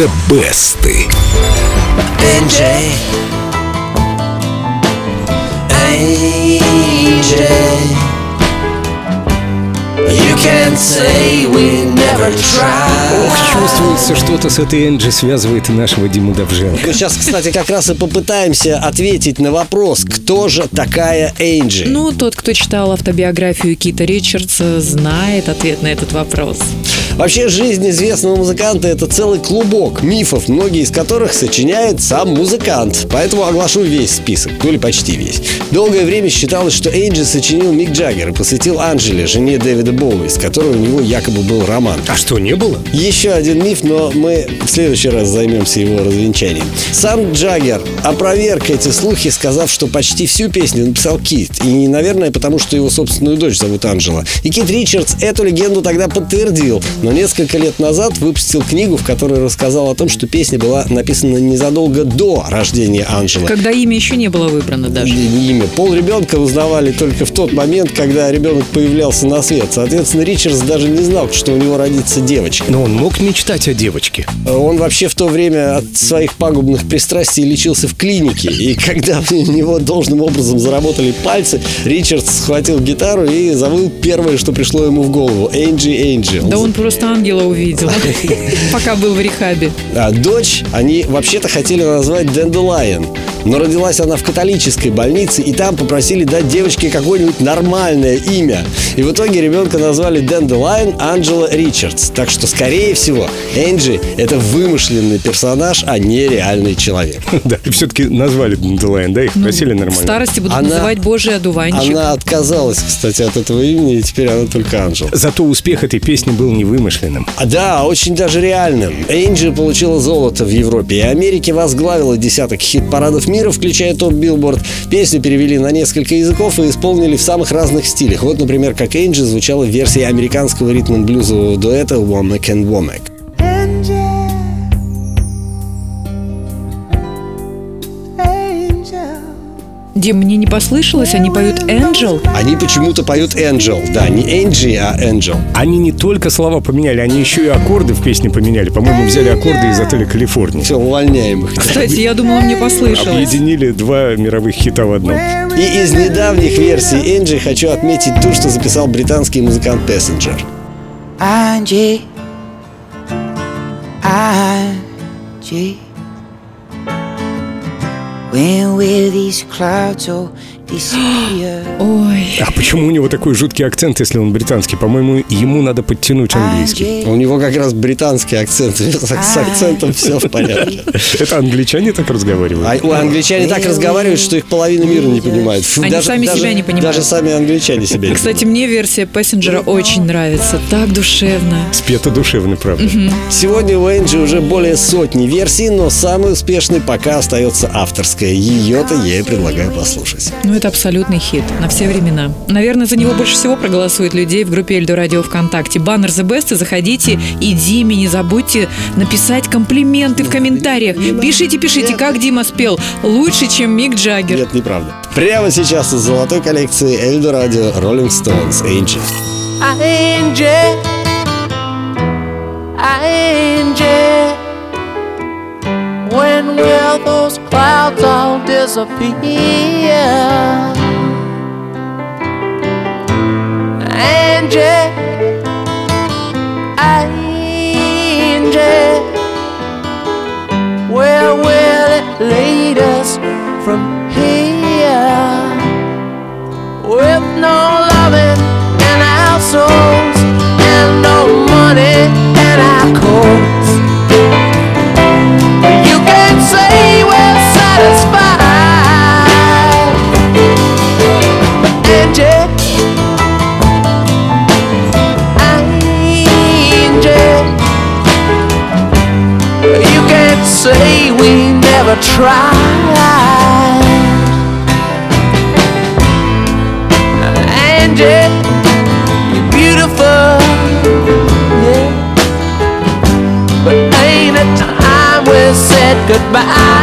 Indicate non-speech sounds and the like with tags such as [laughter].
The Best. NJ AJ You can say we never tried Ох, чувствуется, что-то с этой Энджи связывает нашего Диму Довженко. Мы сейчас, кстати, как раз и попытаемся ответить на вопрос, кто же такая Энджи? Ну, тот, кто читал автобиографию Кита Ричардса, знает ответ на этот вопрос. Вообще, жизнь известного музыканта – это целый клубок мифов, многие из которых сочиняет сам музыкант. Поэтому оглашу весь список, ну или почти весь. Долгое время считалось, что Энджи сочинил Мик Джаггер и посвятил Анджеле, жене Дэвида Боуи, с которой у него якобы был роман. А что, не было? Еще один миф, но мы в следующий раз займемся его развенчанием. Сам Джаггер опроверг эти слухи, сказав, что почти всю песню написал Кит. И, наверное, потому что его собственную дочь зовут Анджела. И Кит Ричардс эту легенду тогда подтвердил, но несколько лет назад выпустил книгу, в которой рассказал о том, что песня была написана незадолго до рождения Анджелы. Когда имя еще не было выбрано даже. Имя. Пол ребенка узнавали только в тот момент, когда ребенок появлялся на свет. Соответственно, Ричардс даже не знал, что у него родится девочка. Но он мог мечтать о девочке. Он вообще в то время от своих пагубных пристрастий лечился в клинике. И когда [laughs] у него должным образом заработали пальцы, Ричардс схватил гитару и завыл первое, что пришло ему в голову. Энджи Энджел. Да он просто ангела увидел, [laughs] пока был в рехабе. А дочь они вообще-то хотели назвать Дендулайен. Но родилась она в католической больнице, и там попросили дать девочке какое-нибудь нормальное имя. И в итоге ребенка назвали Дендулайен Анджела Ричардс. Так что, скорее всего, Энджи – это вымышленный персонаж, а не реальный человек. [laughs] Да, и все-таки назвали Дендулайн, да? Их просили В нормально. старости будут называть Божий одуванчик. Она отказалась, кстати, от этого имени, и теперь она только Анджела. Зато успех этой песни был невымышленным. А, Да, очень даже реальным. Энджи получила золото в Европе и Америке, возглавила десяток хит-парадов мира, включая топ Билборд. Песню перевели на несколько языков и исполнили в самых разных стилях. Вот, например, как Энджи звучала в версии американского ритм-блюзового дуэта «Womack and Womack». Дим, мне не послышалось, они поют «Angel». Они почему-то поют «Энджел». Да, не Энджи, а «Энджел». Они не только слова поменяли, они еще и аккорды в песне поменяли. По-моему, взяли аккорды из отеля Калифорния. Все, увольняем их. Кстати, я думала, мне послышалось. Объединили два мировых хита в одном. И из недавних версий Энджи хочу отметить ту, что записал британский музыкант Пессенджер. Angie Angie When will these clouds all Ой, А почему у него такой жуткий акцент, если он британский? По-моему, ему надо подтянуть английский. У него как раз британский акцент. [laughs] С акцентом все в порядке. Это англичане так разговаривают? А у англичане так разговаривают, что их половина мира не понимает. Они сами себя не понимают. Даже сами англичане себя не кстати, мне версия Пассенджера очень нравится. Так душевно. Спето душевно, правда. Сегодня у Энджи уже более сотни версий, но самый успешный пока остается авторская. Ее-то я и предлагаю послушать. Ну, это абсолютный хит на все времена. Наверное, за него больше всего проголосует людей в группе Эльдо Радио ВКонтакте. Баннер The Best, заходите, и Диме не забудьте написать комплименты в комментариях. Пишите, пишите, как Дима спел. Лучше, чем Мик Джаггер. Нет, неправда. Прямо сейчас из золотой коллекции Эльдо Радио Rolling Stones Энджи. Angie Angie When will those clouds all disappear? Angie tried. Angie, you're beautiful, yeah. But ain't it time we said goodbye?